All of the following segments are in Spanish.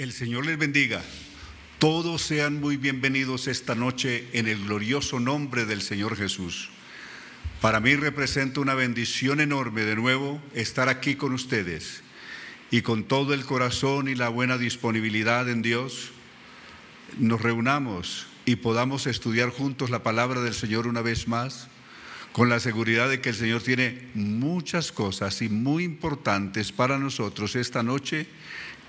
El Señor les bendiga. Todos sean muy bienvenidos esta noche en el glorioso nombre del Señor Jesús. Para mí representa una bendición enorme de nuevo estar aquí con ustedes y con todo el corazón y la buena disponibilidad en Dios, nos reunamos y podamos estudiar juntos la palabra del Señor una vez más, con la seguridad de que el Señor tiene muchas cosas y muy importantes para nosotros esta noche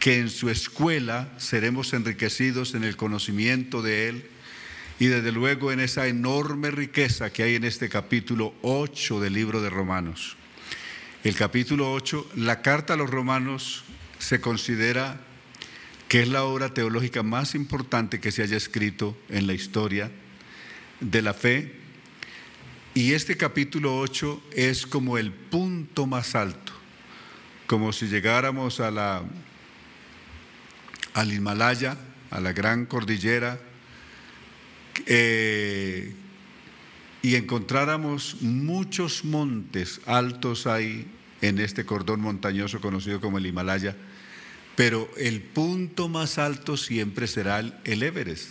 que en su escuela seremos enriquecidos en el conocimiento de Él y desde luego en esa enorme riqueza que hay en este capítulo 8 del libro de Romanos. El capítulo 8, la carta a los romanos se considera que es la obra teológica más importante que se haya escrito en la historia de la fe. Y este capítulo 8 es como el punto más alto, como si llegáramos a la al Himalaya, a la gran cordillera, eh, y encontráramos muchos montes altos ahí en este cordón montañoso conocido como el Himalaya, pero el punto más alto siempre será el Everest.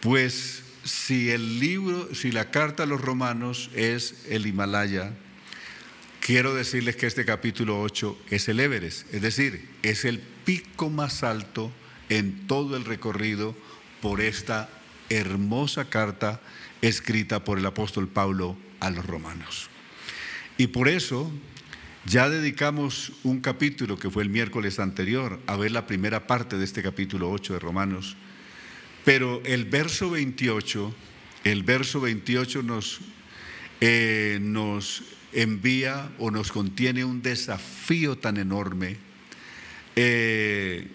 Pues si el libro, si la carta a los romanos es el Himalaya, quiero decirles que este capítulo 8 es el Everest, es decir, es el pico más alto en todo el recorrido por esta hermosa carta escrita por el apóstol Pablo a los romanos. Y por eso ya dedicamos un capítulo que fue el miércoles anterior a ver la primera parte de este capítulo 8 de Romanos, pero el verso 28, el verso 28 nos, eh, nos envía o nos contiene un desafío tan enorme eh,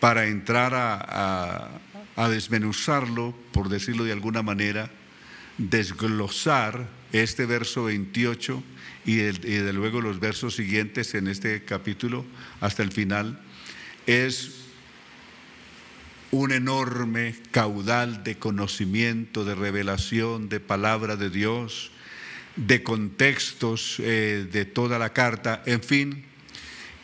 para entrar a, desmenuzarlo, por decirlo de alguna manera, desglosar este verso 28 y, de luego los versos siguientes en este capítulo hasta el final, es un enorme caudal de conocimiento, de revelación, de palabra de Dios, de contextos eh, de toda la carta, en fin,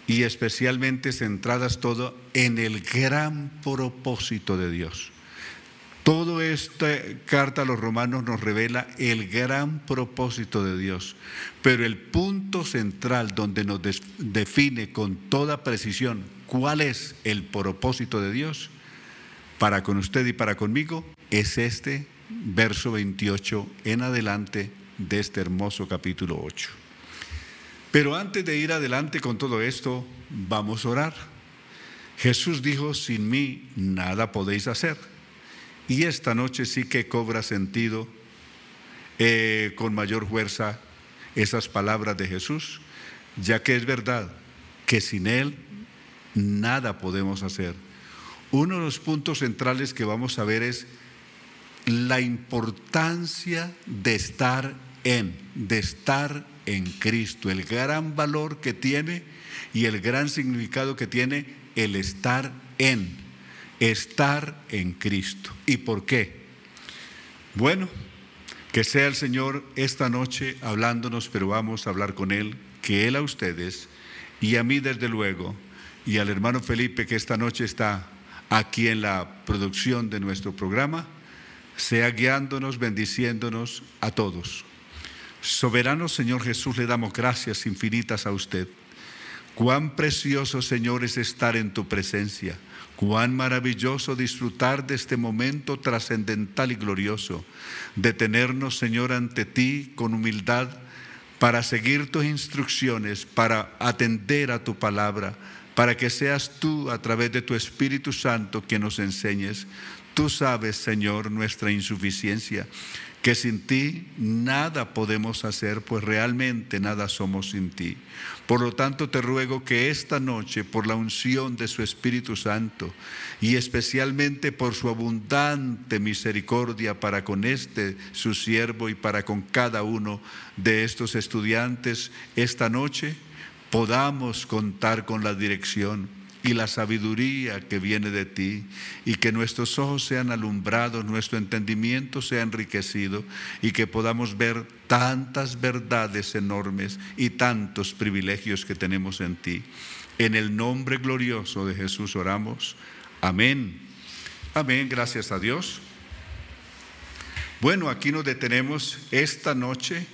y especialmente centradas todo en el gran propósito de Dios. Toda esta carta a los romanos nos revela el gran propósito de Dios, pero el punto central donde nos define con toda precisión cuál es el propósito de Dios para con usted y para conmigo es este verso 28 en adelante de este hermoso capítulo 8. Pero antes de ir adelante con todo esto, vamos a orar. Jesús dijo, sin mí nada podéis hacer. Y esta noche sí que cobra sentido eh, con mayor fuerza esas palabras de Jesús, ya que es verdad que sin Él nada podemos hacer. Uno de los puntos centrales que vamos a ver es la importancia de estar en, de estar en Cristo, el gran valor que tiene y el gran significado que tiene el estar en, estar en Cristo. ¿Y por qué? Bueno, que sea el Señor esta noche hablándonos, pero vamos a hablar con Él, que Él a ustedes y a mí desde luego, y al hermano Felipe que esta noche está aquí en la producción de nuestro programa, sea guiándonos, bendiciéndonos a todos. Soberano Señor Jesús, le damos gracias infinitas a usted. Cuán precioso, Señor, es estar en tu presencia. Cuán maravilloso disfrutar de este momento trascendental y glorioso. Detenernos, Señor, ante ti con humildad para seguir tus instrucciones, para atender a tu palabra, para que seas tú a través de tu Espíritu Santo quien nos enseñes. Tú sabes, Señor, nuestra insuficiencia que sin ti nada podemos hacer, pues realmente nada somos sin ti. Por lo tanto, te ruego que esta noche, por la unción de su Espíritu Santo y especialmente por su abundante misericordia para con este, su siervo, y para con cada uno de estos estudiantes, esta noche podamos contar con la dirección y la sabiduría que viene de ti, y que nuestros ojos sean alumbrados, nuestro entendimiento sea enriquecido, y que podamos ver tantas verdades enormes y tantos privilegios que tenemos en ti. En el nombre glorioso de Jesús oramos. Amén. Amén, gracias a Dios. Bueno, aquí nos detenemos esta noche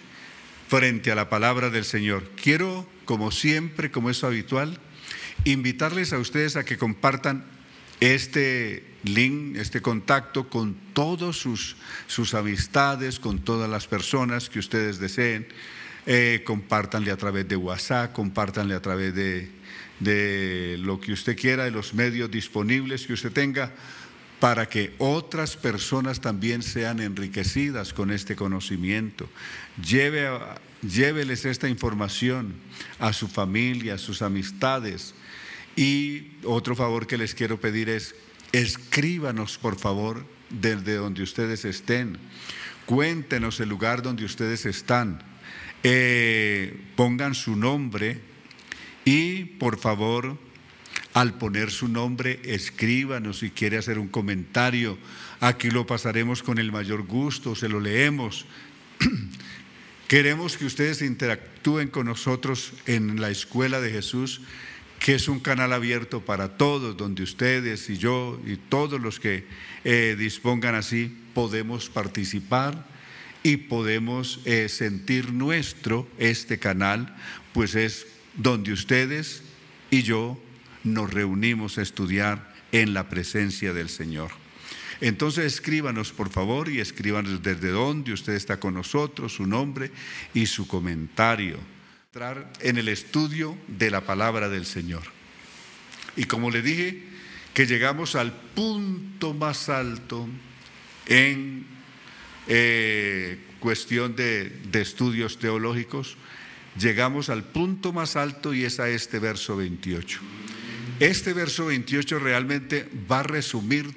frente a la palabra del Señor. Quiero, como siempre, como es habitual, invitarles a ustedes a que compartan este link, este contacto con todos sus, sus amistades, con todas las personas que ustedes deseen. Eh, compártanle a través de WhatsApp, compártanle a través de, de lo que usted quiera, de los medios disponibles que usted tenga, para que otras personas también sean enriquecidas con este conocimiento. Lleve, lléveles esta información a su familia, a sus amistades. Y otro favor que les quiero pedir es, escríbanos por favor desde donde ustedes estén. Cuéntenos el lugar donde ustedes están. Eh, pongan su nombre y por favor, al poner su nombre, escríbanos si quiere hacer un comentario. Aquí lo pasaremos con el mayor gusto, se lo leemos. Queremos que ustedes interactúen con nosotros en la Escuela de Jesús, que es un canal abierto para todos, donde ustedes y yo y todos los que eh, dispongan así podemos participar y podemos eh, sentir nuestro, este canal, pues es donde ustedes y yo nos reunimos a estudiar en la presencia del Señor. Entonces escríbanos por favor y escríbanos desde dónde usted está con nosotros, su nombre y su comentario. Entrar en el estudio de la palabra del Señor. Y como le dije, que llegamos al punto más alto en eh, cuestión de, de estudios teológicos, llegamos al punto más alto y es a este verso 28. Este verso 28 realmente va a resumir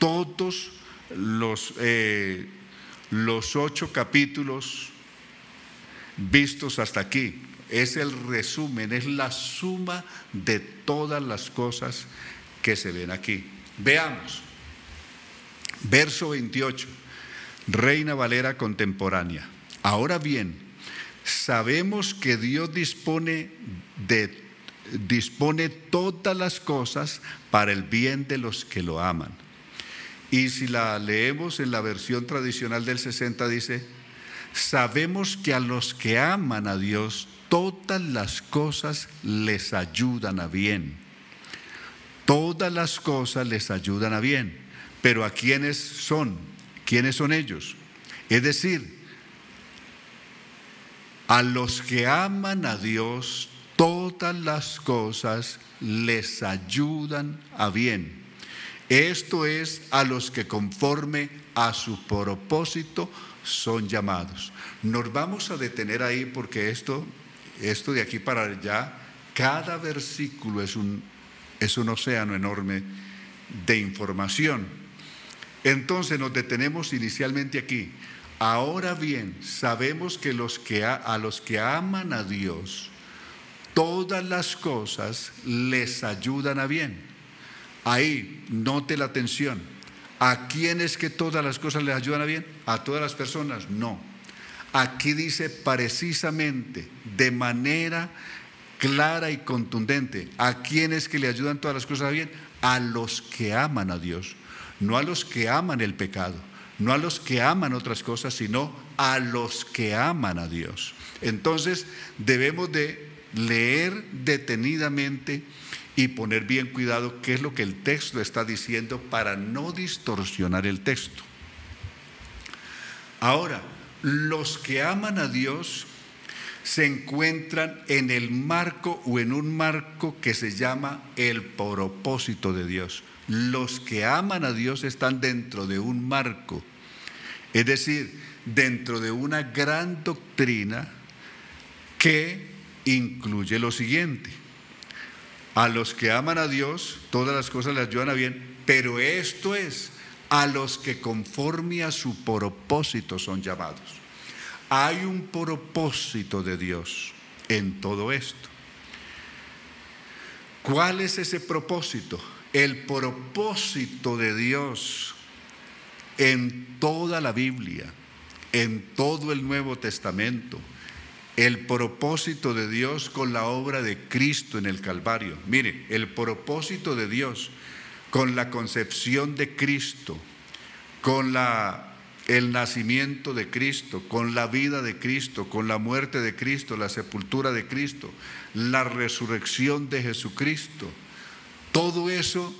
todos los, eh, los ocho capítulos vistos hasta aquí. Es el resumen, es la suma de todas las cosas que se ven aquí. Veamos. Verso 28, Reina Valera contemporánea. Ahora bien, sabemos que Dios dispone de dispone todas las cosas para el bien de los que lo aman. Y si la leemos en la versión tradicional del 60 dice, sabemos que a los que aman a Dios todas las cosas les ayudan a bien. Todas las cosas les ayudan a bien. Pero ¿a quiénes son? ¿Quiénes son ellos? Es decir, a los que aman a Dios, todas las cosas les ayudan a bien. Esto es a los que conforme a su propósito son llamados. Nos vamos a detener ahí porque esto, esto de aquí para allá, cada versículo es un, es un océano enorme de información. Entonces nos detenemos inicialmente aquí. Ahora bien, sabemos que, los que a, los que aman a Dios, todas las cosas les ayudan a bien. Ahí, note la atención. ¿A quién es que todas las cosas les ayudan a bien? ¿A todas las personas? No. Aquí dice precisamente, de manera clara y contundente, ¿a quién es que le ayudan todas las cosas bien? A los que aman a Dios, no a los que aman el pecado no a los que aman otras cosas, sino a los que aman a Dios. Entonces debemos de leer detenidamente y poner bien cuidado qué es lo que el texto está diciendo para no distorsionar el texto. Ahora, los que aman a Dios se encuentran en el marco o en un marco que se llama el propósito de Dios. Los que aman a Dios están dentro de un marco es decir, dentro de una gran doctrina que incluye lo siguiente. A los que aman a Dios, todas las cosas les ayudan a bien, pero esto es a los que conforme a su propósito son llamados. Hay un propósito de Dios en todo esto. ¿Cuál es ese propósito? El propósito de Dios en toda la Biblia, en todo el Nuevo Testamento, el propósito de Dios con la obra de Cristo en el Calvario. Mire, el propósito de Dios con la concepción de Cristo, con la el nacimiento de Cristo, con la vida de Cristo, con la muerte de Cristo, la sepultura de Cristo, la resurrección de Jesucristo. Todo eso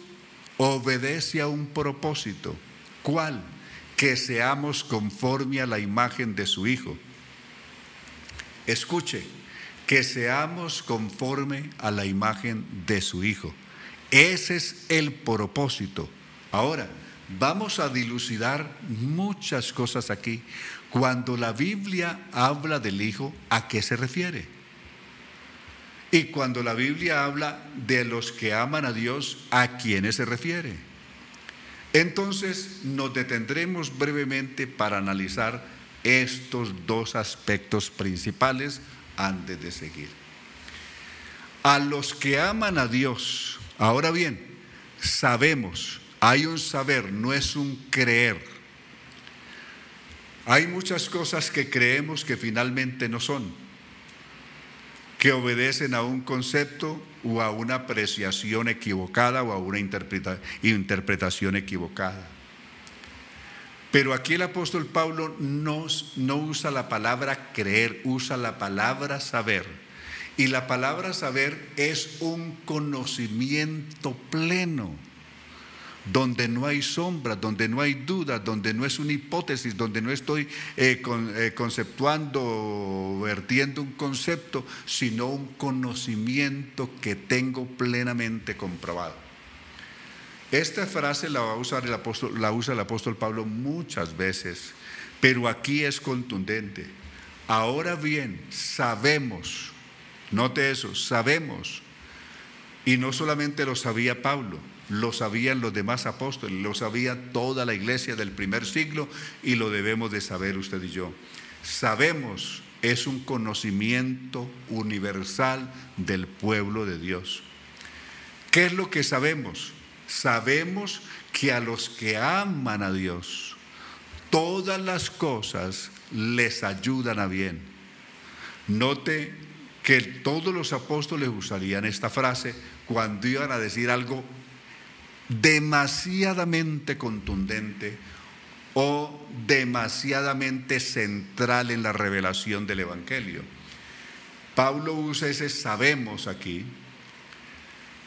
obedece a un propósito. ¿Cuál? Que seamos conforme a la imagen de su Hijo. Escuche, que seamos conforme a la imagen de su Hijo. Ese es el propósito. Ahora, vamos a dilucidar muchas cosas aquí. Cuando la Biblia habla del Hijo, ¿a qué se refiere? Y cuando la Biblia habla de los que aman a Dios, ¿a quiénes se refiere? Entonces nos detendremos brevemente para analizar estos dos aspectos principales antes de seguir. A los que aman a Dios, ahora bien, sabemos hay un saber, no es un creer. Hay muchas cosas que creemos que finalmente no son, que obedecen a un concepto o a una apreciación equivocada o a una interpretación equivocada. Pero aquí el apóstol Pablo no, no usa la palabra creer, usa la palabra saber. Y la palabra saber es un conocimiento pleno donde no hay sombra, donde no hay duda, donde no es una hipótesis, donde no estoy eh, eh, conceptuando o vertiendo un concepto, sino un conocimiento que tengo plenamente comprobado. Esta frase la va a usar el apóstol, la usa el apóstol Pablo muchas veces, pero aquí es contundente. Ahora bien, sabemos, note eso, sabemos, y no solamente lo sabía Pablo, lo sabían los demás apóstoles, lo sabía toda la iglesia del primer siglo y lo debemos de saber usted y yo. Sabemos, es un conocimiento universal del pueblo de Dios. ¿Qué es lo que sabemos? Sabemos que a los que aman a Dios, todas las cosas les ayudan a bien. Note que todos los apóstoles usarían esta frase cuando iban a decir algo demasiadamente contundente o demasiadamente central en la revelación del Evangelio. Pablo usa ese sabemos aquí,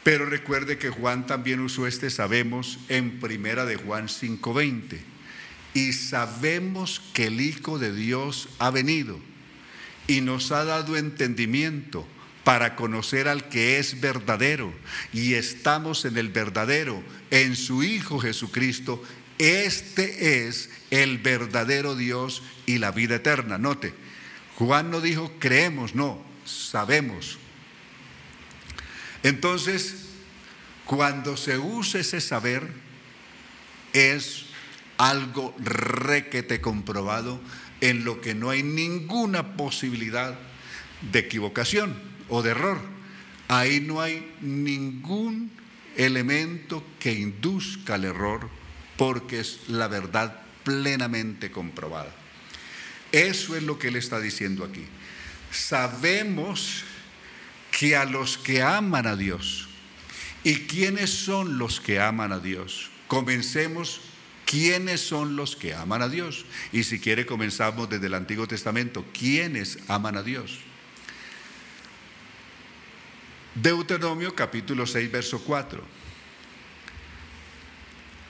pero recuerde que Juan también usó este sabemos en primera de Juan 5:20. Y sabemos que el Hijo de Dios ha venido y nos ha dado entendimiento para conocer al que es verdadero y estamos en el verdadero, en su Hijo Jesucristo. Este es el verdadero Dios y la vida eterna. Note, Juan no dijo creemos, no, sabemos. Entonces, cuando se usa ese saber, es algo requete comprobado en lo que no hay ninguna posibilidad de equivocación o de error. Ahí no hay ningún elemento que induzca al error porque es la verdad plenamente comprobada. Eso es lo que él está diciendo aquí. Sabemos que a los que aman a Dios, ¿y quiénes son los que aman a Dios? Comencemos ¿Quiénes son los que aman a Dios? Y si quiere comenzamos desde el Antiguo Testamento. ¿Quiénes aman a Dios? Deuteronomio capítulo 6, verso 4.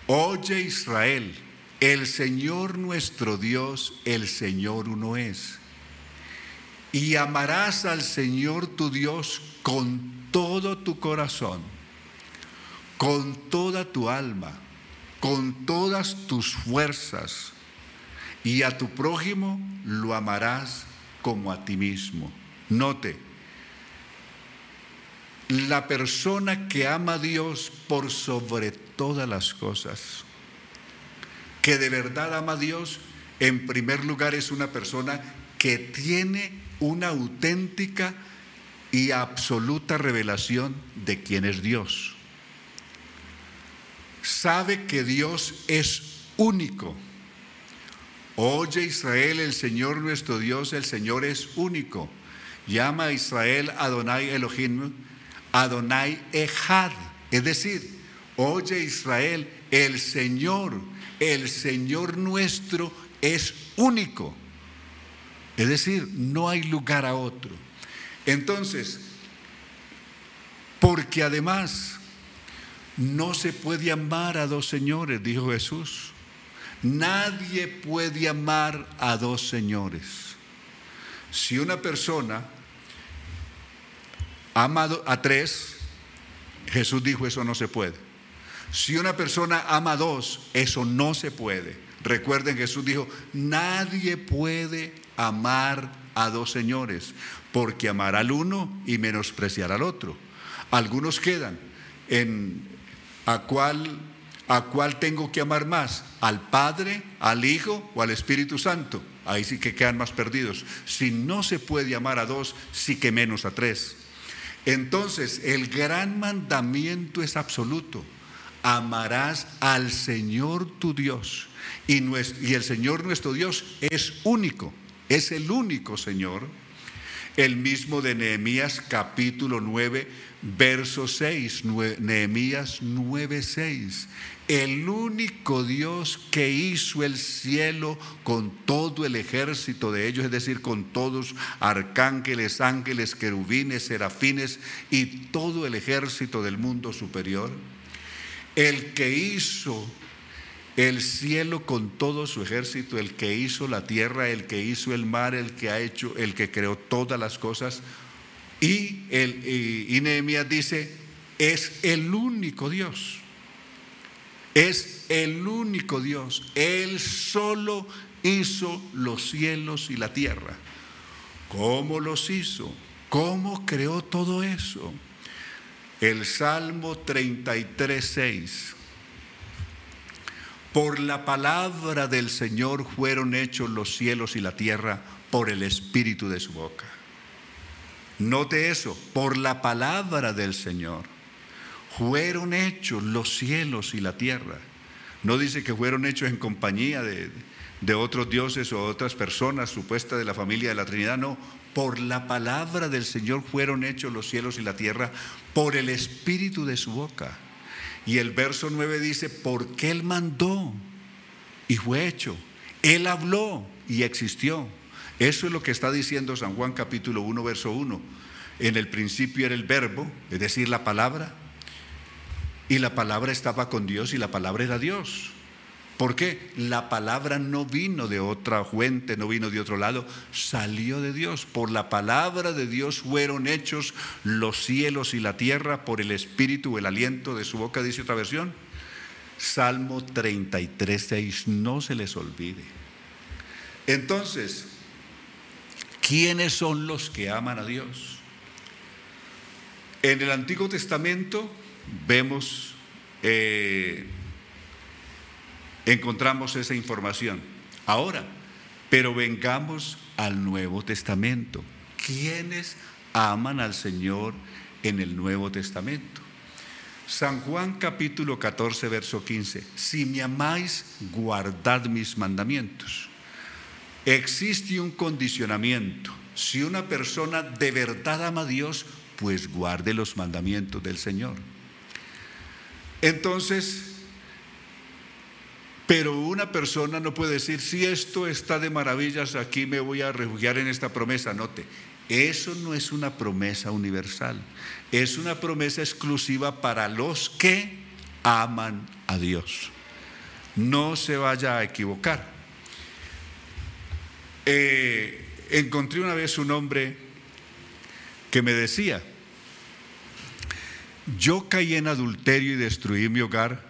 Oye Israel, el Señor nuestro Dios, el Señor uno es. Y amarás al Señor tu Dios con todo tu corazón, con toda tu alma, con todas tus fuerzas. Y a tu prójimo lo amarás como a ti mismo. Note, la persona que ama a Dios por sobre todas las cosas, que de verdad ama a Dios, en primer lugar es una persona que tiene una auténtica y absoluta revelación de quién es Dios. Sabe que Dios es único. Oye Israel, el Señor nuestro Dios, el Señor es único. Llama a Israel Adonai Elohim Adonai Ejad, es decir, Oye Israel, el Señor, el Señor nuestro es único. Es decir, no hay lugar a otro. Entonces, porque además no se puede amar a dos señores, dijo Jesús. Nadie puede amar a dos señores. Si una persona ama a tres, Jesús dijo eso no se puede. Si una persona ama a dos, eso no se puede. Recuerden, Jesús dijo, nadie puede amar a dos señores, porque amar al uno y menospreciar al otro. Algunos quedan en a cuál, a cuál tengo que amar más, al Padre, al Hijo o al Espíritu Santo. Ahí sí que quedan más perdidos. Si no se puede amar a dos, sí que menos a tres. Entonces, el gran mandamiento es absoluto. Amarás al Señor tu Dios. Y, y el Señor nuestro Dios es único, es el único Señor. El mismo de Nehemías capítulo 9, verso 6, Nehemías 9, 6. El único Dios que hizo el cielo con todo el ejército de ellos, es decir, con todos arcángeles, ángeles, querubines, serafines y todo el ejército del mundo superior. El que hizo el cielo con todo su ejército, el que hizo la tierra, el que hizo el mar, el que ha hecho, el que creó todas las cosas. Y, y, Nehemías dice, es el único Dios. Es el único Dios. Él solo hizo los cielos y la tierra. ¿Cómo los hizo? ¿Cómo creó todo eso? El Salmo 33, 6 por la palabra del Señor fueron hechos los cielos y la tierra por el espíritu de su boca. Note eso, por la palabra del Señor fueron hechos los cielos y la tierra. No dice que fueron hechos en compañía de, de otros dioses o otras personas supuestas de la familia de la Trinidad, no, por la palabra del Señor fueron hechos los cielos y la tierra, por el espíritu de su boca. Y el verso 9 dice, porque Él mandó y fue hecho. Él habló y existió. Eso es lo que está diciendo San Juan capítulo 1, verso 1. En el principio era el verbo, es decir, la palabra. Y la palabra estaba con Dios y la palabra era Dios. Porque la palabra no vino de otra fuente, no vino de otro lado, salió de Dios. Por la palabra de Dios fueron hechos los cielos y la tierra, por el espíritu, el aliento de su boca, dice otra versión. Salmo 33, 6, no se les olvide. Entonces, ¿quiénes son los que aman a Dios? En el Antiguo Testamento vemos... Eh, encontramos esa información. Ahora, pero vengamos al Nuevo Testamento. ¿Quiénes aman al Señor en el Nuevo Testamento? San Juan capítulo 14, verso 15. Si me amáis, guardad mis mandamientos. Existe un condicionamiento. Si una persona de verdad ama a Dios, pues guarde los mandamientos del Señor. Entonces, pero una persona no puede decir, si esto está de maravillas, aquí me voy a refugiar en esta promesa. Note, eso no es una promesa universal, es una promesa exclusiva para los que aman a Dios. No se vaya a equivocar. Eh, encontré una vez un hombre que me decía, yo caí en adulterio y destruí mi hogar,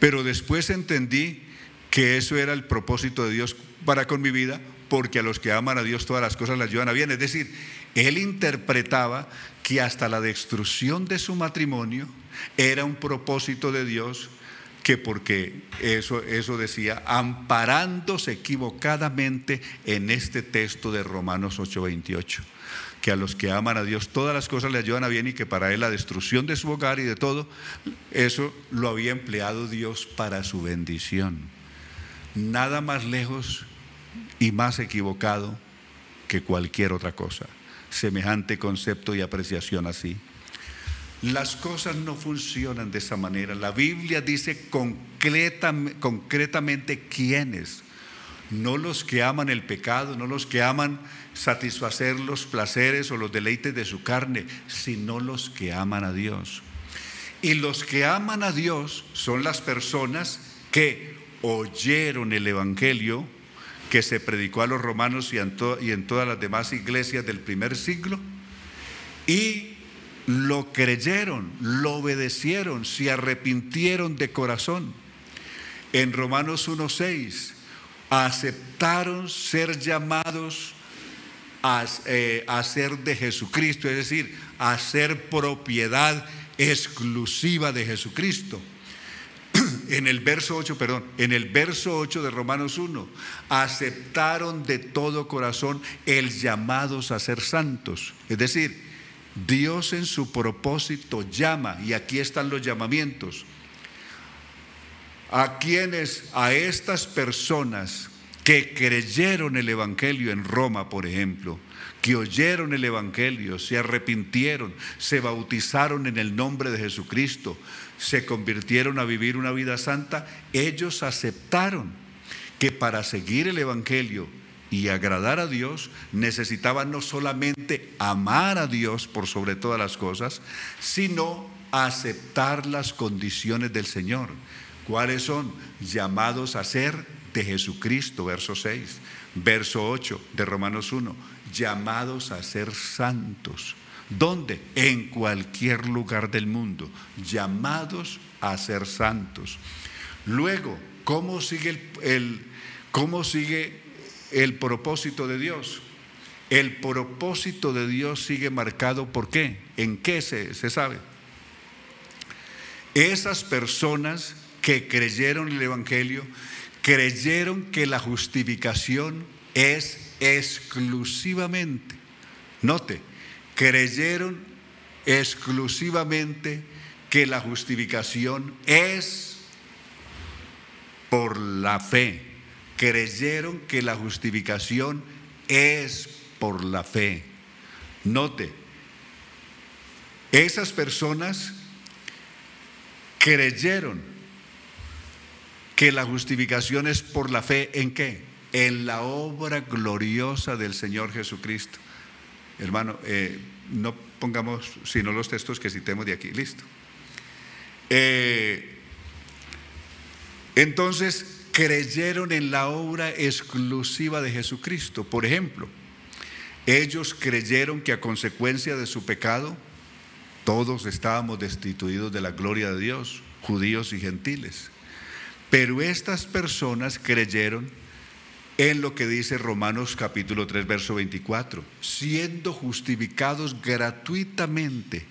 pero después entendí que eso era el propósito de Dios para con mi vida, porque a los que aman a Dios todas las cosas les ayudan a bien. Es decir, él interpretaba que hasta la destrucción de su matrimonio era un propósito de Dios que porque eso, eso decía, amparándose equivocadamente en este texto de Romanos 8:28, que a los que aman a Dios todas las cosas le ayudan a bien y que para él la destrucción de su hogar y de todo, eso lo había empleado Dios para su bendición nada más lejos y más equivocado que cualquier otra cosa. Semejante concepto y apreciación así. Las cosas no funcionan de esa manera. La Biblia dice concretamente quiénes. No los que aman el pecado, no los que aman satisfacer los placeres o los deleites de su carne, sino los que aman a Dios. Y los que aman a Dios son las personas que oyeron el Evangelio que se predicó a los romanos y en, todas las demás iglesias del primer siglo y lo creyeron, lo obedecieron, se arrepintieron de corazón. En Romanos 1.6, aceptaron ser llamados eh, a, ser de Jesucristo, es decir, a ser propiedad exclusiva de Jesucristo. En el verso 8, perdón, en el verso 8 de Romanos 1, aceptaron de todo corazón el llamados a ser santos. Es decir, Dios en su propósito llama, y aquí están los llamamientos, a quienes, a estas personas que creyeron el Evangelio en Roma, por ejemplo, que oyeron el Evangelio, se arrepintieron, se bautizaron en el nombre de Jesucristo, se convirtieron a vivir una vida santa, ellos aceptaron que para seguir el Evangelio y agradar a Dios, necesitaban no solamente amar a Dios por sobre todas las cosas, sino aceptar las condiciones del Señor. ¿Cuáles son? Llamados a ser de Jesucristo, verso 6. Verso 8 de Romanos 1. Llamados a ser santos. ¿Dónde? En cualquier lugar del mundo. Llamados a ser santos. Luego, ¿cómo sigue el, el cómo sigue el propósito de Dios. El propósito de Dios sigue marcado por qué, en qué se, se sabe. Esas personas que creyeron el Evangelio, creyeron que la justificación es exclusivamente, note, creyeron exclusivamente que la justificación es por la fe creyeron que la justificación es por la fe. Note, esas personas creyeron que la justificación es por la fe en qué? En la obra gloriosa del Señor Jesucristo. Hermano, eh, no pongamos sino los textos que citemos de aquí, listo. Eh, entonces, creyeron en la obra exclusiva de Jesucristo. Por ejemplo, ellos creyeron que a consecuencia de su pecado, todos estábamos destituidos de la gloria de Dios, judíos y gentiles. Pero estas personas creyeron en lo que dice Romanos capítulo 3, verso 24, siendo justificados gratuitamente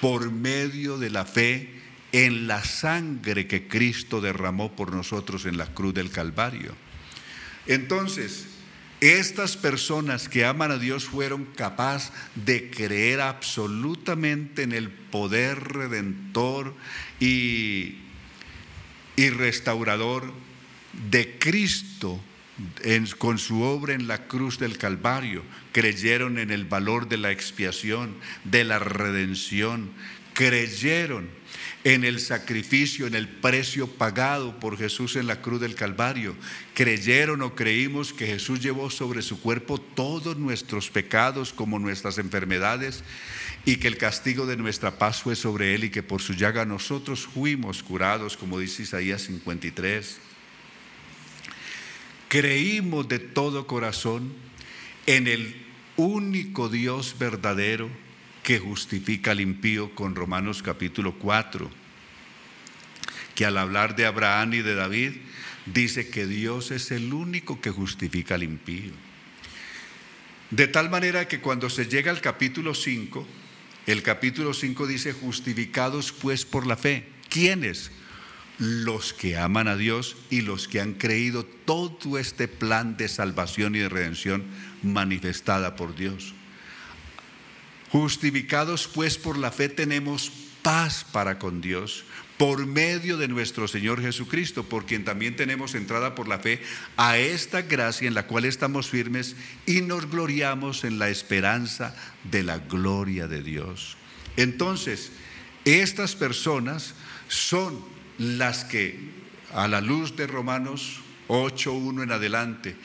por medio de la fe en la sangre que Cristo derramó por nosotros en la cruz del Calvario. Entonces, estas personas que aman a Dios fueron capaces de creer absolutamente en el poder redentor y, y restaurador de Cristo con su obra en la cruz del Calvario. Creyeron en el valor de la expiación, de la redención. Creyeron en el sacrificio, en el precio pagado por Jesús en la cruz del Calvario. Creyeron o creímos que Jesús llevó sobre su cuerpo todos nuestros pecados como nuestras enfermedades y que el castigo de nuestra paz fue sobre él y que por su llaga nosotros fuimos curados, como dice Isaías 53. Creímos de todo corazón en el único Dios verdadero que justifica al impío con Romanos capítulo 4, que al hablar de Abraham y de David, dice que Dios es el único que justifica al impío. De tal manera que cuando se llega al capítulo 5, el capítulo 5 dice, justificados pues por la fe. ¿Quiénes? Los que aman a Dios y los que han creído todo este plan de salvación y de redención manifestada por Dios. Justificados pues por la fe tenemos paz para con Dios por medio de nuestro Señor Jesucristo, por quien también tenemos entrada por la fe a esta gracia en la cual estamos firmes y nos gloriamos en la esperanza de la gloria de Dios. Entonces, Estas personas son las que, a la luz de Romanos 8.1 en adelante,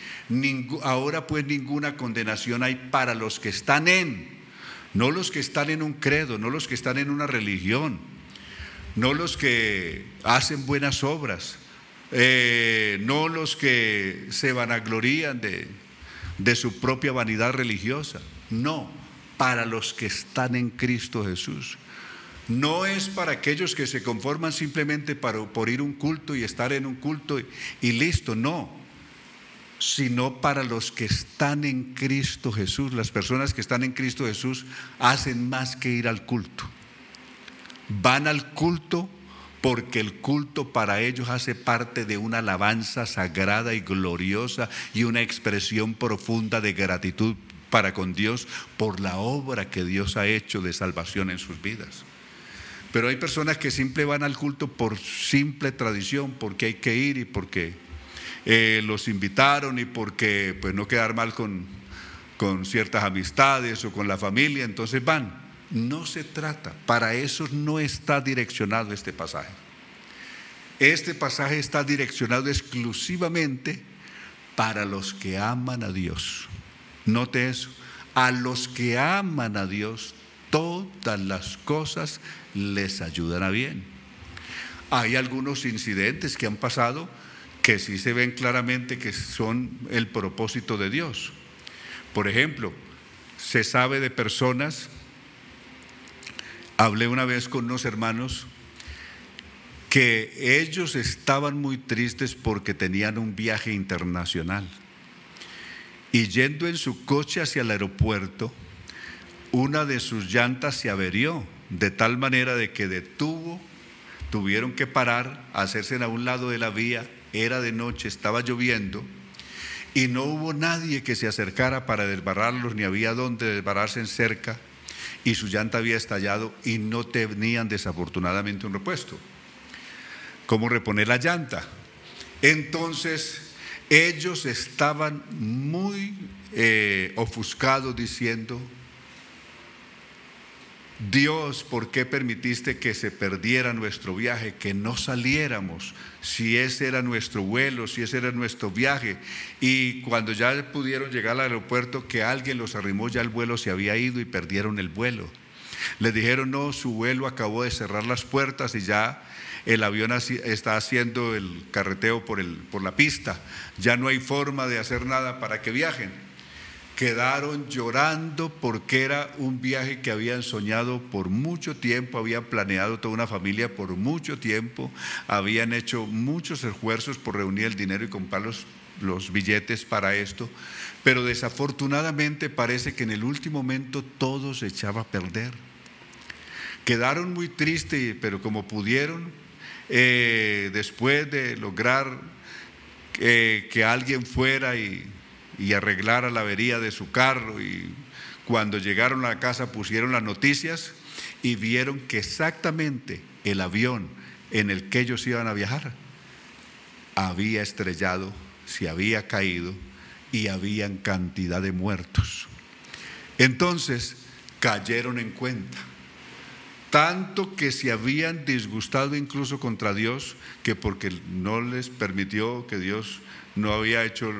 ahora pues ninguna condenación hay para los que están en, no los que están en un credo, no los que están en una religión, no los que hacen buenas obras, eh, no los que se vanaglorían de, de su propia vanidad religiosa, no, para los que están en Cristo Jesús. No es para aquellos que se conforman simplemente para, por ir a un culto y estar en un culto y, listo, no, sino para los que están en Cristo Jesús. Las personas que están en Cristo Jesús hacen más que ir al culto. Van al culto porque el culto para ellos hace parte de una alabanza sagrada y gloriosa y una expresión profunda de gratitud para con Dios por la obra que Dios ha hecho de salvación en sus vidas. Pero hay personas que siempre van al culto por simple tradición, porque hay que ir y porque eh, los invitaron y porque pues no quedar mal con, con ciertas amistades o con la familia, entonces van. No se trata, para eso no está direccionado este pasaje. Este pasaje está direccionado exclusivamente para los que aman a Dios. Note eso, a los que aman a Dios, todas las cosas les ayudará bien. Hay algunos incidentes que han pasado que sí se ven claramente que son el propósito de Dios. Por ejemplo, se sabe de personas, hablé una vez con unos hermanos, que ellos estaban muy tristes porque tenían un viaje internacional. Y yendo en su coche hacia el aeropuerto, una de sus llantas se averió de tal manera de que detuvo, tuvieron que parar, hacerse a un lado de la vía, era de noche, estaba lloviendo, y no hubo nadie que se acercara para desbarrarlos, ni había donde desbarrarse en cerca, y su llanta había estallado y no tenían desafortunadamente un repuesto. ¿Cómo reponer la llanta? Entonces ellos estaban muy eh, ofuscados diciendo, Dios, ¿por qué permitiste que se perdiera nuestro viaje, que no saliéramos? Si ese era nuestro vuelo, si ese era nuestro viaje. Y cuando ya pudieron llegar al aeropuerto, que alguien los arrimó, ya el vuelo se había ido y perdieron el vuelo. Les dijeron, no, su vuelo acabó de cerrar las puertas y ya el avión está haciendo el carreteo por, por la pista. Ya no hay forma de hacer nada para que viajen quedaron llorando porque era un viaje que habían soñado por mucho tiempo, habían planeado toda una familia por mucho tiempo, habían hecho muchos esfuerzos por reunir el dinero y comprar los, los billetes para esto, pero desafortunadamente parece que en el último momento todo se echaba a perder. Quedaron muy tristes, pero como pudieron, eh, después de lograr eh, que alguien fuera y y arreglara la avería de su carro y cuando llegaron a la casa pusieron las noticias y vieron que exactamente el avión en el que ellos iban a viajar había estrellado, se había caído y habían cantidad de muertos. Entonces cayeron en cuenta, tanto que se habían disgustado incluso contra Dios, que porque no les permitió que Dios no había hecho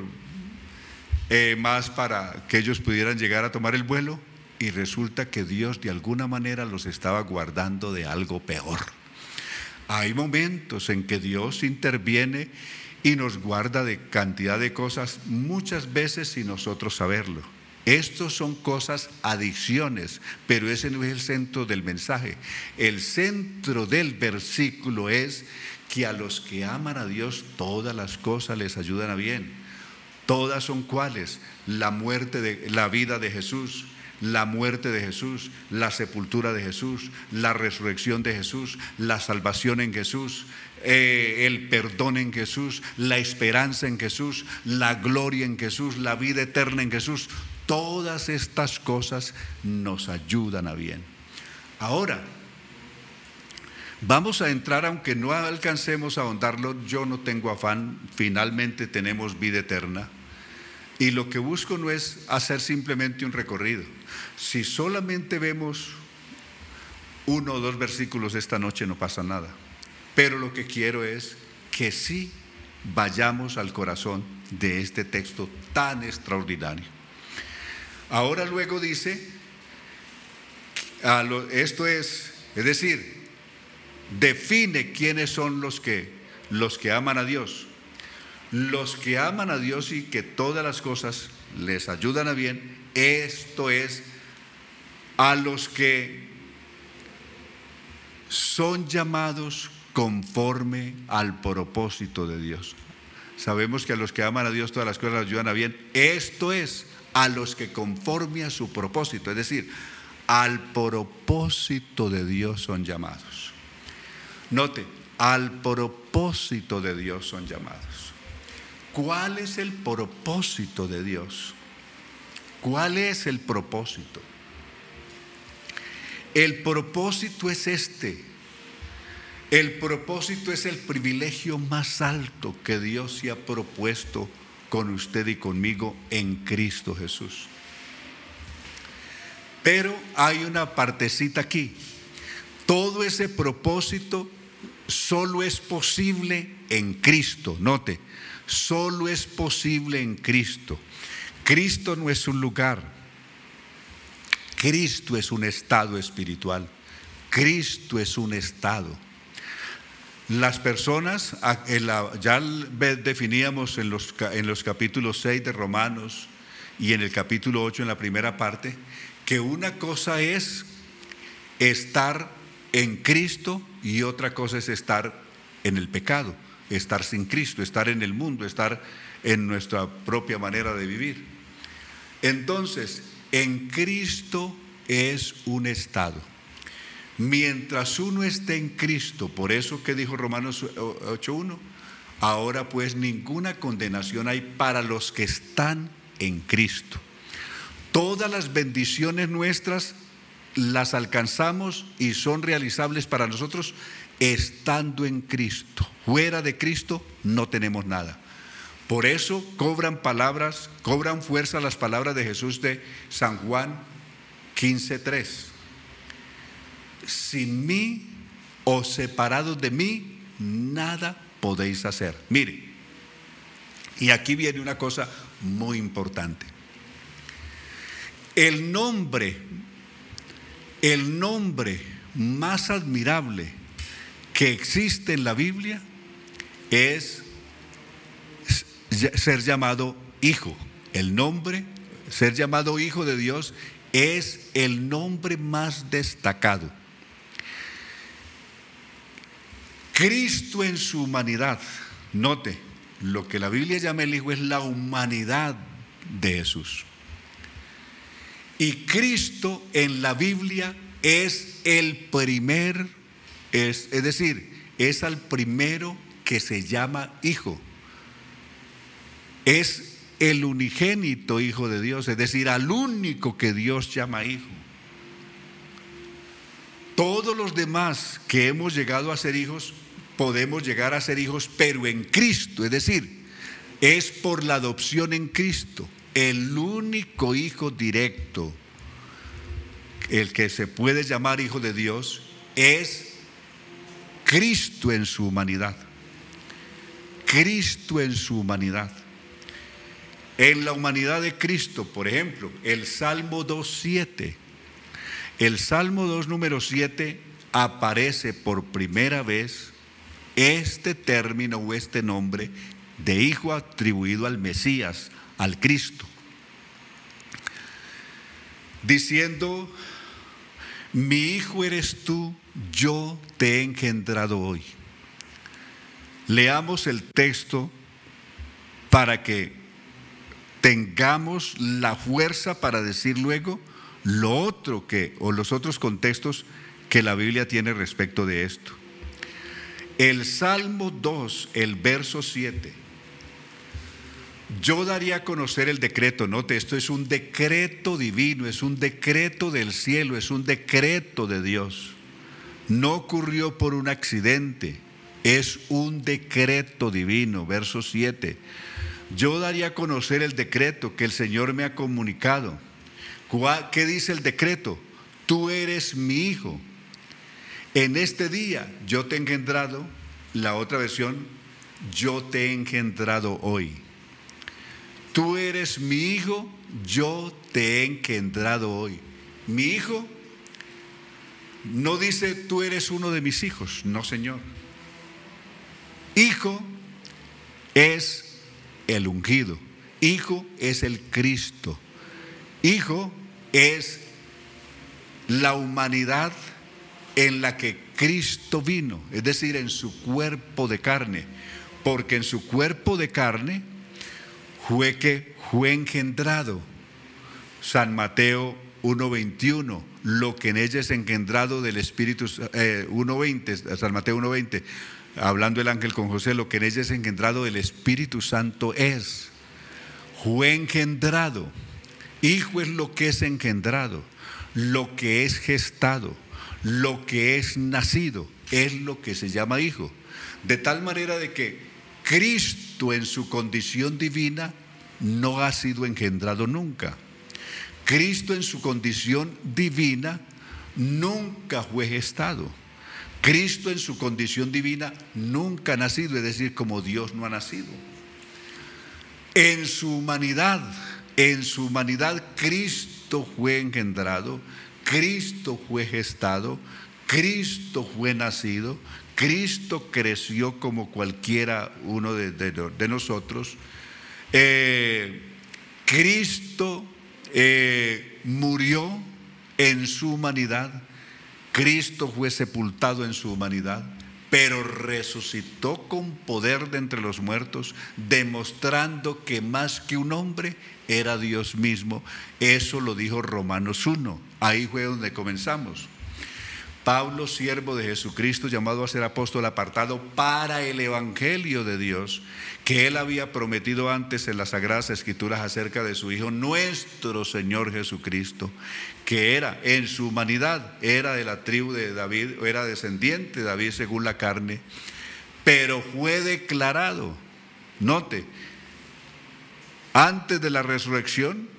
eh, más para que ellos pudieran llegar a tomar el vuelo y resulta que Dios de alguna manera los estaba guardando de algo peor. Hay momentos en que Dios interviene y nos guarda de cantidad de cosas muchas veces sin nosotros saberlo. Estos son cosas, adicciones, pero ese no es el centro del mensaje. El centro del versículo es que a los que aman a Dios todas las cosas les ayudan a bien. Todas son cuáles? La muerte de la vida de Jesús, la muerte de Jesús, la sepultura de Jesús, la resurrección de Jesús, la salvación en Jesús, eh, el perdón en Jesús, la esperanza en Jesús, la gloria en Jesús, la vida eterna en Jesús. Todas estas cosas nos ayudan a bien. Ahora, vamos a entrar, aunque no alcancemos a ahondarlo, yo no tengo afán, finalmente tenemos vida eterna. Y lo que busco no es hacer simplemente un recorrido. Si solamente vemos uno o dos versículos esta noche no pasa nada. Pero lo que quiero es que sí vayamos al corazón de este texto tan extraordinario. Ahora luego dice, esto es, es decir, define quiénes son los que, los que aman a Dios. Los que aman a Dios y que todas las cosas les ayudan a bien, esto es a los que son llamados conforme al propósito de Dios. Sabemos que a los que aman a Dios todas las cosas les ayudan a bien. Esto es a los que conforme a su propósito, es decir, al propósito de Dios son llamados. Note, al propósito de Dios son llamados. ¿Cuál es el propósito de Dios? ¿Cuál es el propósito? El propósito es este. El propósito es el privilegio más alto que Dios se ha propuesto con usted y conmigo en Cristo Jesús. Pero hay una partecita aquí. Todo ese propósito solo es posible en Cristo. Note, solo es posible en Cristo. Cristo no es un lugar. Cristo es un estado espiritual. Cristo es un estado. Las personas, ya definíamos en los, en los capítulos 6 de Romanos y en el capítulo 8 en la primera parte, que una cosa es estar en Cristo y otra cosa es estar en el pecado, estar sin Cristo, estar en el mundo, estar en nuestra propia manera de vivir. Entonces, en Cristo es un estado. Mientras uno esté en Cristo, por eso que dijo Romanos 8.1, ahora pues ninguna condenación hay para los que están en Cristo. Todas las bendiciones nuestras las alcanzamos y son realizables para nosotros estando en Cristo. Fuera de Cristo no tenemos nada. Por eso cobran palabras, cobran fuerza las palabras de Jesús de San Juan 15.3. Sin mí o separados de mí, nada podéis hacer. Mire, y aquí viene una cosa muy importante. El nombre, el nombre más admirable que existe en la Biblia es ser llamado hijo. El nombre, ser llamado hijo de Dios, es el nombre más destacado. Cristo en su humanidad, note, lo que la Biblia llama el Hijo es la humanidad de Jesús. Y Cristo en la Biblia es el primer, es, es decir, es al primero que se llama Hijo es el unigénito Hijo de Dios, es decir, al único que Dios llama Hijo. Todos los demás que hemos llegado a ser hijos, podemos llegar a ser hijos, pero en Cristo, es decir, es por la adopción en Cristo, el único Hijo directo, el que se puede llamar Hijo de Dios, es Cristo en su humanidad. Cristo en su humanidad. En la humanidad de Cristo, por ejemplo, el Salmo 2.7. El Salmo 2 número 7 aparece por primera vez este término o este nombre de hijo atribuido al Mesías, al Cristo. Diciendo, mi hijo eres tú, yo te he engendrado hoy. Leamos el texto para que tengamos la fuerza para decir luego lo otro que, o los otros contextos que la Biblia tiene respecto de esto. El Salmo 2, el verso 7. Yo daría a conocer el decreto, note, esto es un decreto divino, es un decreto del cielo, es un decreto de Dios. No ocurrió por un accidente, es un decreto divino, verso 7 yo daría a conocer el decreto que el Señor me ha comunicado. ¿Qué dice el decreto? Tú eres mi hijo. En este día yo te he engendrado, la otra versión, yo te he engendrado hoy. Tú eres mi hijo, yo te he engendrado hoy. Mi hijo no dice tú eres uno de mis hijos, no Señor. Hijo es el ungido, hijo es el Cristo, hijo es la humanidad en la que Cristo vino, es decir, en su cuerpo de carne, porque en su cuerpo de carne fue que fue engendrado. San Mateo 1.21, lo que en ella es engendrado del Espíritu, 1.20, eh, San Mateo 1.20, hablando el ángel con José, lo que en ella es engendrado del Espíritu Santo es, fue engendrado. Hijo es lo que es engendrado, lo que es gestado lo que es nacido es lo que se llama hijo. De tal manera de que Cristo en su condición divina no ha sido engendrado nunca. Cristo en su condición divina nunca fue gestado. Cristo en su condición divina nunca ha nacido, es decir, como Dios no ha nacido. En su humanidad, en su humanidad Cristo fue engendrado Cristo fue gestado, Cristo fue nacido, Cristo creció como cualquiera uno de, nosotros, eh, Cristo eh, murió en su humanidad, Cristo fue sepultado en su humanidad, pero resucitó con poder de entre los muertos, demostrando que más que un hombre era Dios mismo. Eso lo dijo Romanos 1. Ahí fue donde comenzamos. Pablo, siervo de Jesucristo, llamado a ser apóstol apartado para el Evangelio de Dios, que él había prometido antes en las Sagradas Escrituras acerca de su Hijo, nuestro Señor Jesucristo, que era en su humanidad, era de la tribu de David, era descendiente de David según la carne, pero fue declarado, note, antes de la resurrección,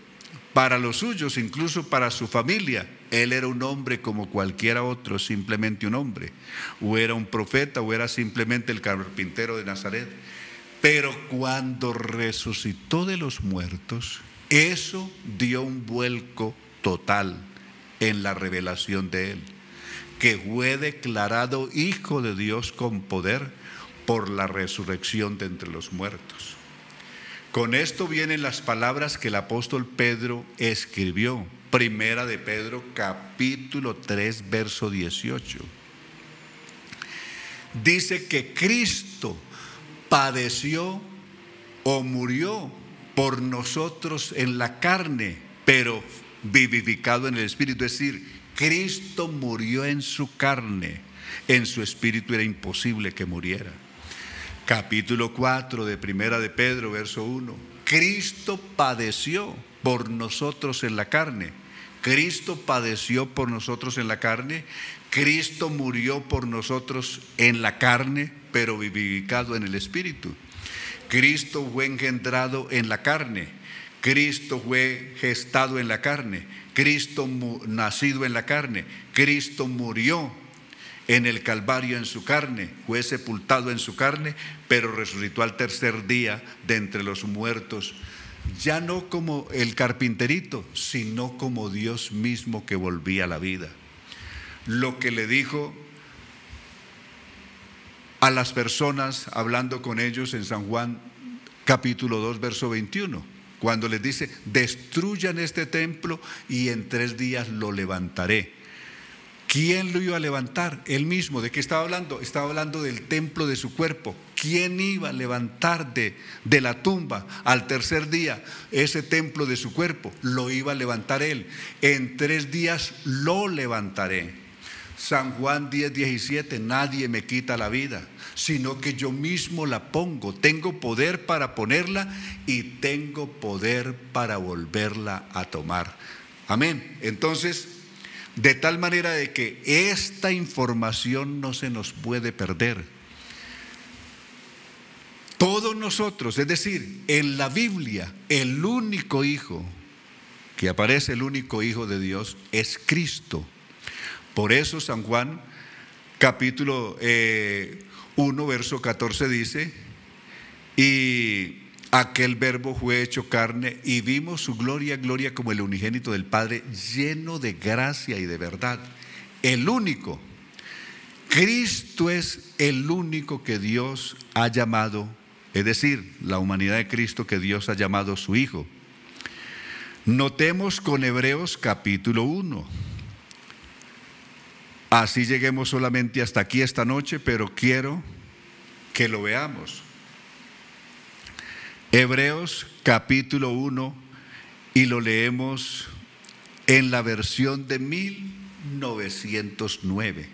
para los suyos, incluso para su familia. Él era un hombre como cualquiera otro, simplemente un hombre. O era un profeta o era simplemente el carpintero de Nazaret. Pero cuando resucitó de los muertos, eso dio un vuelco total en la revelación de él, que fue declarado hijo de Dios con poder por la resurrección de entre los muertos. Con esto vienen las palabras que el apóstol Pedro escribió. Primera de Pedro, capítulo 3, verso 18. Dice que Cristo padeció o murió por nosotros en la carne, pero vivificado en el espíritu. Es decir, Cristo murió en su carne, en su espíritu era imposible que muriera capítulo 4 de Primera de Pedro, verso 1. Cristo padeció por nosotros en la carne. Cristo padeció por nosotros en la carne. Cristo murió por nosotros en la carne, pero vivificado en el Espíritu. Cristo fue engendrado en la carne. Cristo fue gestado en la carne. Cristo nacido en la carne. Cristo murió en el Calvario en su carne, fue sepultado en su carne, pero resucitó al tercer día de entre los muertos, ya no como el carpinterito, sino como Dios mismo que volvía a la vida. Lo que le dijo a las personas, hablando con ellos en San Juan capítulo 2, verso 21, cuando les dice, destruyan este templo y en tres días lo levantaré. ¿Quién lo iba a levantar? Él mismo. ¿De qué estaba hablando? Estaba hablando del templo de su cuerpo. ¿Quién iba a levantar de, de, la tumba al tercer día ese templo de su cuerpo? Lo iba a levantar él. En tres días lo levantaré. San Juan 10, 17, nadie me quita la vida, sino que yo mismo la pongo. Tengo poder para ponerla y tengo poder para volverla a tomar. Amén. Entonces, de tal manera de que esta información no se nos puede perder. Todos nosotros, es decir, en la Biblia, el único hijo que aparece, el único hijo de Dios, es Cristo. Por eso San Juan capítulo 1, eh, verso 14 dice, y aquel verbo fue hecho carne y vimos su gloria, gloria como el unigénito del Padre, lleno de gracia y de verdad. El único. Cristo es el único que Dios ha llamado, es decir, la humanidad de Cristo que Dios ha llamado su Hijo. Notemos con Hebreos capítulo 1. Así lleguemos solamente hasta aquí esta noche, pero quiero que lo veamos. Hebreos capítulo 1 y lo leemos en la versión de 1909.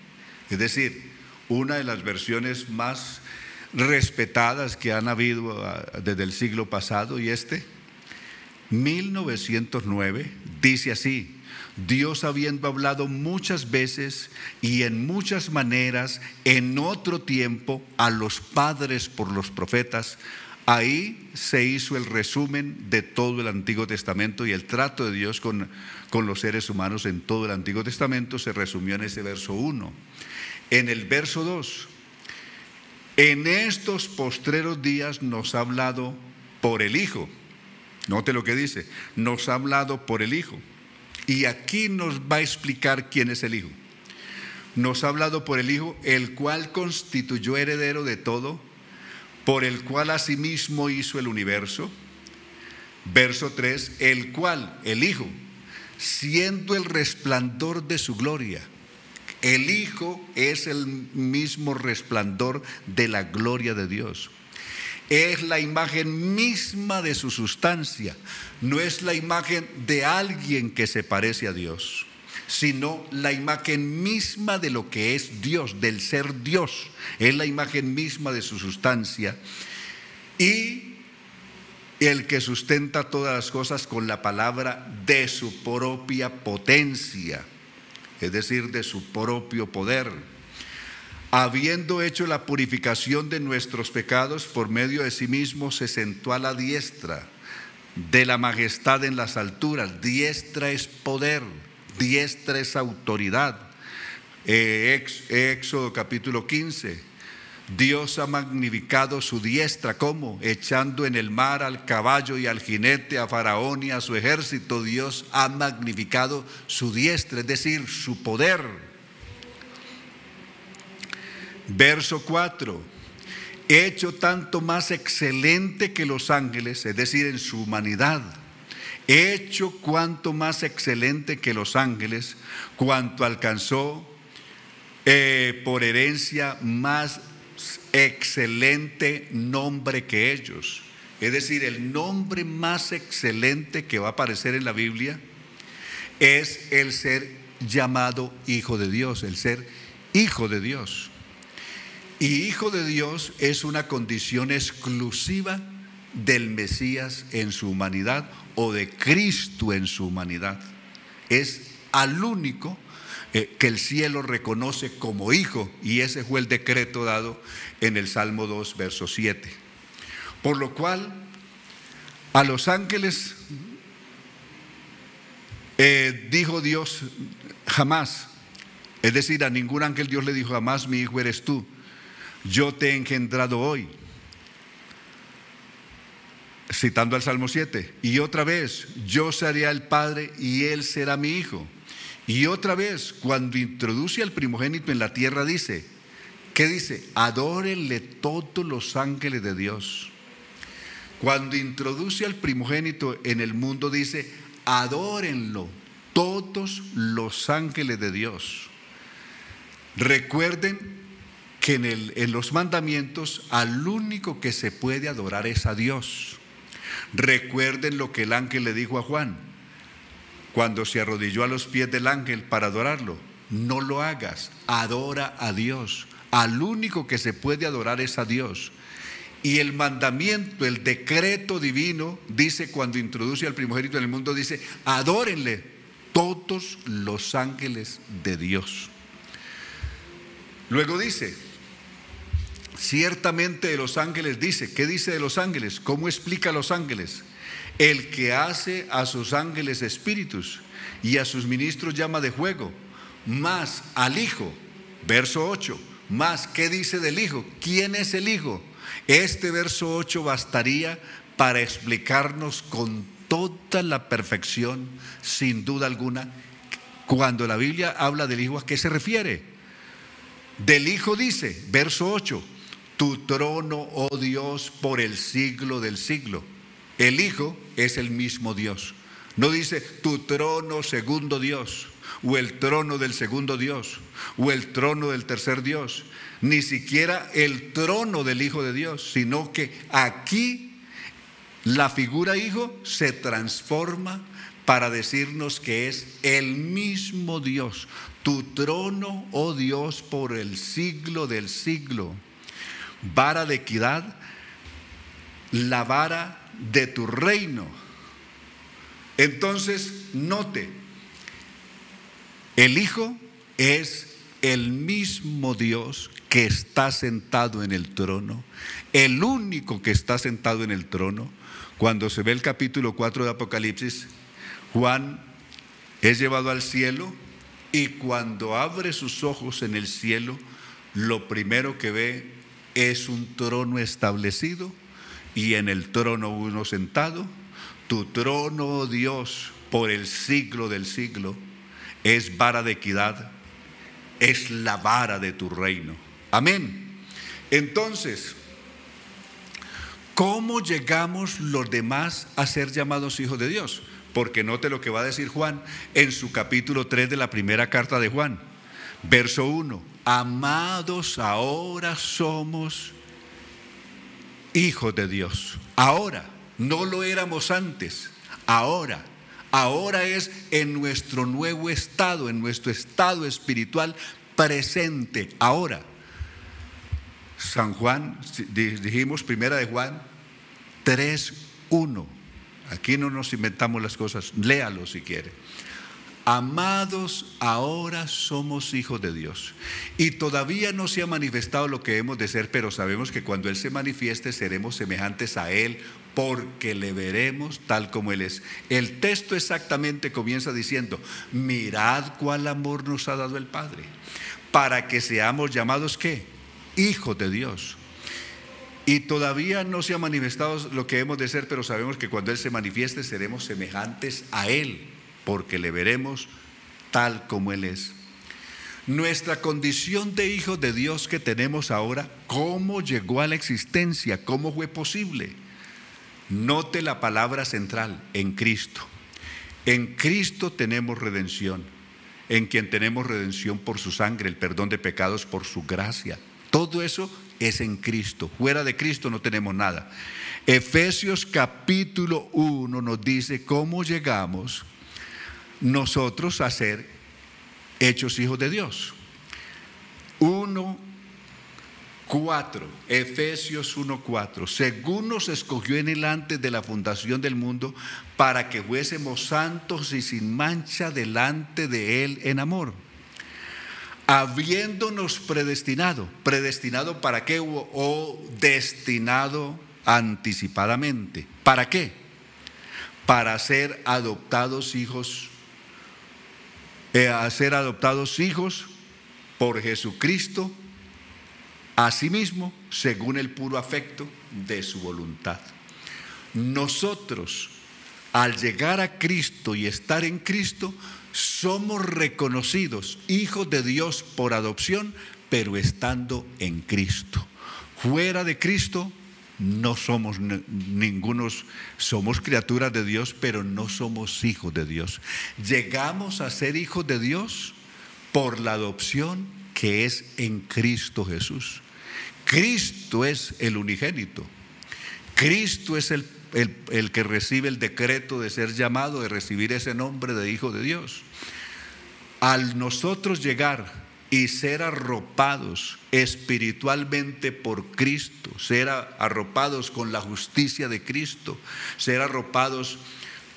Es decir, una de las versiones más respetadas que han habido ah, desde el siglo pasado y este 1909 dice así, Dios habiendo hablado muchas veces y en muchas maneras en otro tiempo a los padres por los profetas, ahí se hizo el resumen de todo el Antiguo Testamento y el trato de Dios con, con los seres humanos en todo el Antiguo Testamento se resumió en ese verso 1. En el verso 2, en estos postreros días nos ha hablado por el Hijo Note lo que dice, nos ha hablado por el Hijo. Y aquí nos va a explicar quién es el Hijo. Nos ha hablado por el Hijo, el cual constituyó heredero de todo, por el cual asimismo hizo el universo. Verso 3, el cual, el Hijo, siendo el resplandor de su gloria. El Hijo es el mismo resplandor de la gloria de Dios. Es la imagen misma de su sustancia, no es la imagen de alguien que se parece a Dios, sino la imagen misma de lo que es Dios, del ser Dios, es la imagen misma de su sustancia. Y el que sustenta todas las cosas con la palabra de su propia potencia, es decir, de su propio poder habiendo hecho la purificación de nuestros pecados por medio de sí mismo, se sentó a la diestra de la majestad en las alturas. Diestra es poder, diestra es autoridad. Eh, Éxodo capítulo 15. Dios ha magnificado su diestra, ¿cómo? Echando en el mar al caballo y al jinete, a Faraón y a su ejército. Dios ha magnificado su diestra, es decir, su poder Verso 4. Hecho tanto más excelente que los ángeles, es decir, en su humanidad. Hecho cuanto más excelente que los ángeles, cuanto alcanzó eh, por herencia más excelente nombre que ellos. Es decir, el nombre más excelente que va a aparecer en la Biblia es el ser llamado Hijo de Dios, el ser Hijo de Dios. Y hijo de Dios es una condición exclusiva del Mesías en su humanidad o de Cristo en su humanidad. Es al único eh, que el cielo reconoce como hijo y ese fue el decreto dado en el Salmo 2, verso 7. Por lo cual, a los ángeles eh, dijo Dios jamás, es decir, a ningún ángel Dios le dijo jamás, mi hijo eres tú yo te he engendrado hoy. Citando al Salmo 7. Y otra vez, yo seré el Padre y Él será mi Hijo. Y otra vez, cuando introduce al primogénito en la tierra, dice, ¿qué dice? Adórenle todos los ángeles de Dios. Cuando introduce al primogénito en el mundo, dice, adórenlo todos los ángeles de Dios. Recuerden que en, en los mandamientos al único que se puede adorar es a Dios. Recuerden lo que el ángel le dijo a Juan cuando se arrodilló a los pies del ángel para adorarlo. No lo hagas, adora a Dios. Al único que se puede adorar es a Dios. Y el mandamiento, el decreto divino, dice cuando introduce al primogénito en el mundo, dice, adórenle todos los ángeles de Dios. Luego dice, Ciertamente de los ángeles dice, ¿qué dice de los ángeles? ¿Cómo explica a los ángeles? El que hace a sus ángeles espíritus y a sus ministros llama de juego, más al Hijo Verso 8. Más, ¿qué dice del Hijo? ¿Quién es el Hijo? Este verso 8 bastaría para explicarnos con toda la perfección, sin duda alguna, cuando la Biblia habla del Hijo, ¿a qué se refiere? Del Hijo dice, verso 8, tu trono, oh Dios, por el siglo del siglo. El Hijo es el mismo Dios. No dice tu trono, segundo Dios, o el trono del segundo Dios, o el trono del tercer Dios, ni siquiera el trono del Hijo de Dios, sino que aquí la figura Hijo se transforma para decirnos que es el mismo Dios, tu trono, oh Dios, por el siglo del siglo. Vara de equidad, la vara de tu reino. Entonces, note, el Hijo es el mismo Dios que está sentado en el trono, el único que está sentado en el trono. Cuando se ve el capítulo 4 de Apocalipsis, Juan es llevado al cielo y cuando abre sus ojos en el cielo, lo primero que ve es un trono establecido y en el trono uno sentado. Tu trono, oh Dios, por el siglo del siglo, es vara de equidad, es la vara de tu reino. Amén. Entonces, ¿cómo llegamos los demás a ser llamados hijos de Dios? porque note lo que va a decir Juan en su capítulo 3 de la primera carta de Juan, verso 1. Amados, ahora somos hijos de Dios. Ahora, no lo éramos antes, ahora. Ahora es en nuestro nuevo estado, en nuestro estado espiritual presente, ahora. San Juan, dijimos primera de Juan 3, 1. Aquí no nos inventamos las cosas, léalo si quiere. Amados, ahora somos hijos de Dios. Y todavía no se ha manifestado lo que hemos de ser, pero sabemos que cuando Él se manifieste seremos semejantes a Él porque le veremos tal como Él es. El texto exactamente comienza diciendo, mirad cuál amor nos ha dado el Padre, para que seamos llamados qué? Hijos de Dios. Y todavía no se ha manifestado lo que hemos de ser, pero sabemos que cuando Él se manifieste seremos semejantes a Él, porque le veremos tal como Él es. Nuestra condición de hijos de Dios que tenemos ahora, ¿cómo llegó a la existencia? ¿Cómo fue posible? Note la palabra central, en Cristo. En Cristo tenemos redención, en quien tenemos redención por su sangre, el perdón de pecados por su gracia. Todo eso es en Cristo. Fuera de Cristo no tenemos nada. Efesios capítulo 1 nos dice cómo llegamos nosotros a ser hechos hijos de Dios. 1, 4, Efesios 1, 4. Según nos escogió en el antes de la fundación del mundo para que fuésemos santos y sin mancha delante de Él en amor habiéndonos predestinado, predestinado para qué o destinado anticipadamente. ¿Para qué? Para ser adoptados hijos, a ser adoptados hijos por Jesucristo, asimismo, según el puro afecto de su voluntad. Nosotros, al llegar a Cristo y estar en Cristo, somos reconocidos hijos de Dios por adopción, pero estando en Cristo. Fuera de Cristo no somos ningunos, somos criaturas de Dios, pero no somos hijos de Dios. Llegamos a ser hijos de Dios por la adopción que es en Cristo Jesús. Cristo es el unigénito. Cristo es el el, que recibe el decreto de ser llamado, de recibir ese nombre de Hijo de Dios. Al nosotros llegar y ser arropados espiritualmente por Cristo, ser arropados con la justicia de Cristo, ser arropados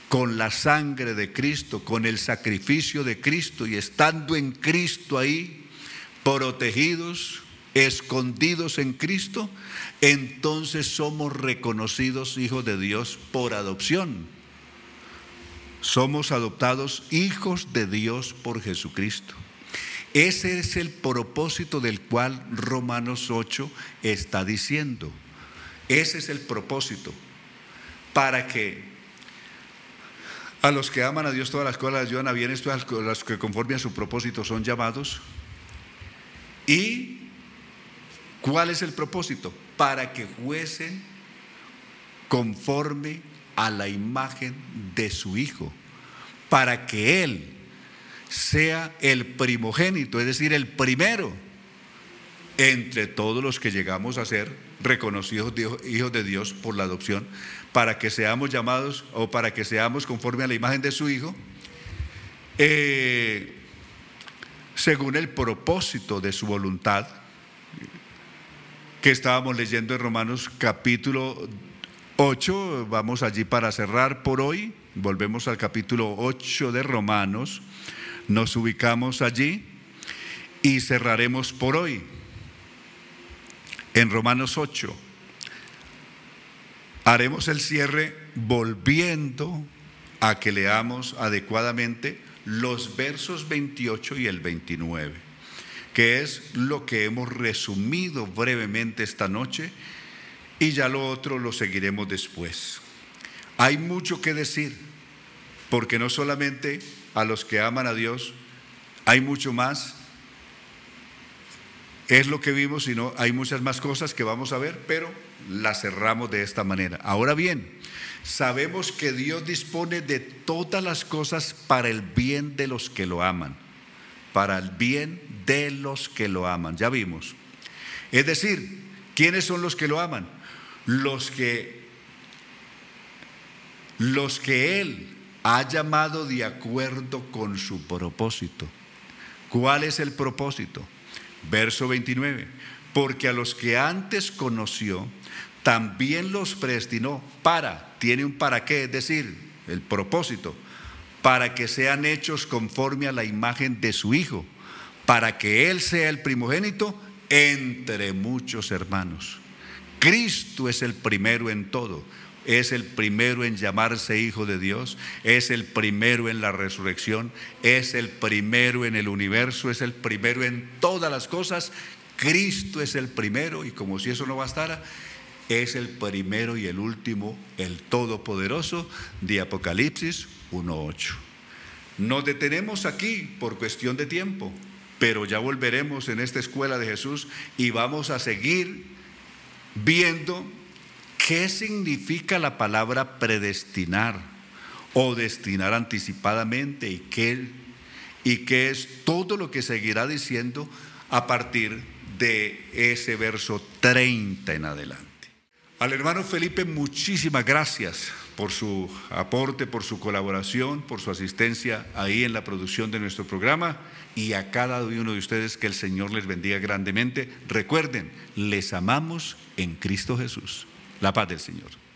con la sangre de Cristo, con el sacrificio de Cristo y estando en Cristo ahí, protegidos, escondidos en Cristo, entonces somos reconocidos hijos de Dios por adopción. Somos adoptados hijos de Dios por Jesucristo. Ese es el propósito del cual Romanos 8 está diciendo. Ese es el propósito. Para que a los que aman a Dios todas las cosas ayudan a bien, esto a los que conforme a su propósito son llamados. ¿Y cuál es el propósito? Para que fuesen conforme a la imagen de su Hijo. Para que Él sea el primogénito, es decir, el primero entre todos los que llegamos a ser reconocidos hijos de Dios por la adopción, para que seamos llamados o para que seamos conforme a la imagen de su Hijo, eh, según el propósito de su voluntad, que estábamos leyendo en Romanos capítulo 8, vamos allí para cerrar por hoy, volvemos al capítulo 8 de Romanos, nos ubicamos allí y cerraremos por hoy en Romanos 8. Haremos el cierre volviendo a que leamos adecuadamente los versos 28 y el 29, que es lo que hemos resumido brevemente esta noche y ya lo otro lo seguiremos después. Hay mucho que decir, porque no solamente a los que aman a Dios, hay mucho más. Es lo que vimos, sino hay muchas más cosas que vamos a ver, pero las cerramos de esta manera. Ahora bien, sabemos que Dios dispone de todas las cosas para el bien de los que lo aman, para el bien de los que lo aman. Ya vimos. Es decir, ¿quiénes son los que lo aman? Los que los que él ha llamado de acuerdo con su propósito. ¿Cuál es el propósito? Verso 29. Porque a los que antes conoció, también los predestinó para, tiene un para qué, es decir, el propósito, para que sean hechos conforme a la imagen de su Hijo, para que Él sea el primogénito entre muchos hermanos. Cristo es el primero en todo es el primero en llamarse hijo de Dios, es el primero en la resurrección, es el primero en el universo, es el primero en todas las cosas. Cristo es el primero y como si eso no bastara, es el primero y el último, el todopoderoso de Apocalipsis 1.8. Nos detenemos aquí por cuestión de tiempo, pero ya volveremos en esta escuela de Jesús y vamos a seguir viendo ¿Qué significa la palabra predestinar o destinar anticipadamente? ¿Y qué, ¿Y qué es todo lo que seguirá diciendo a partir de ese verso 30 en adelante? Al hermano Felipe, muchísimas gracias por su aporte, por su colaboración, por su asistencia ahí en la producción de nuestro programa y a cada uno de ustedes que el Señor les bendiga grandemente. Recuerden, les amamos en Cristo Jesús. La paz del Señor.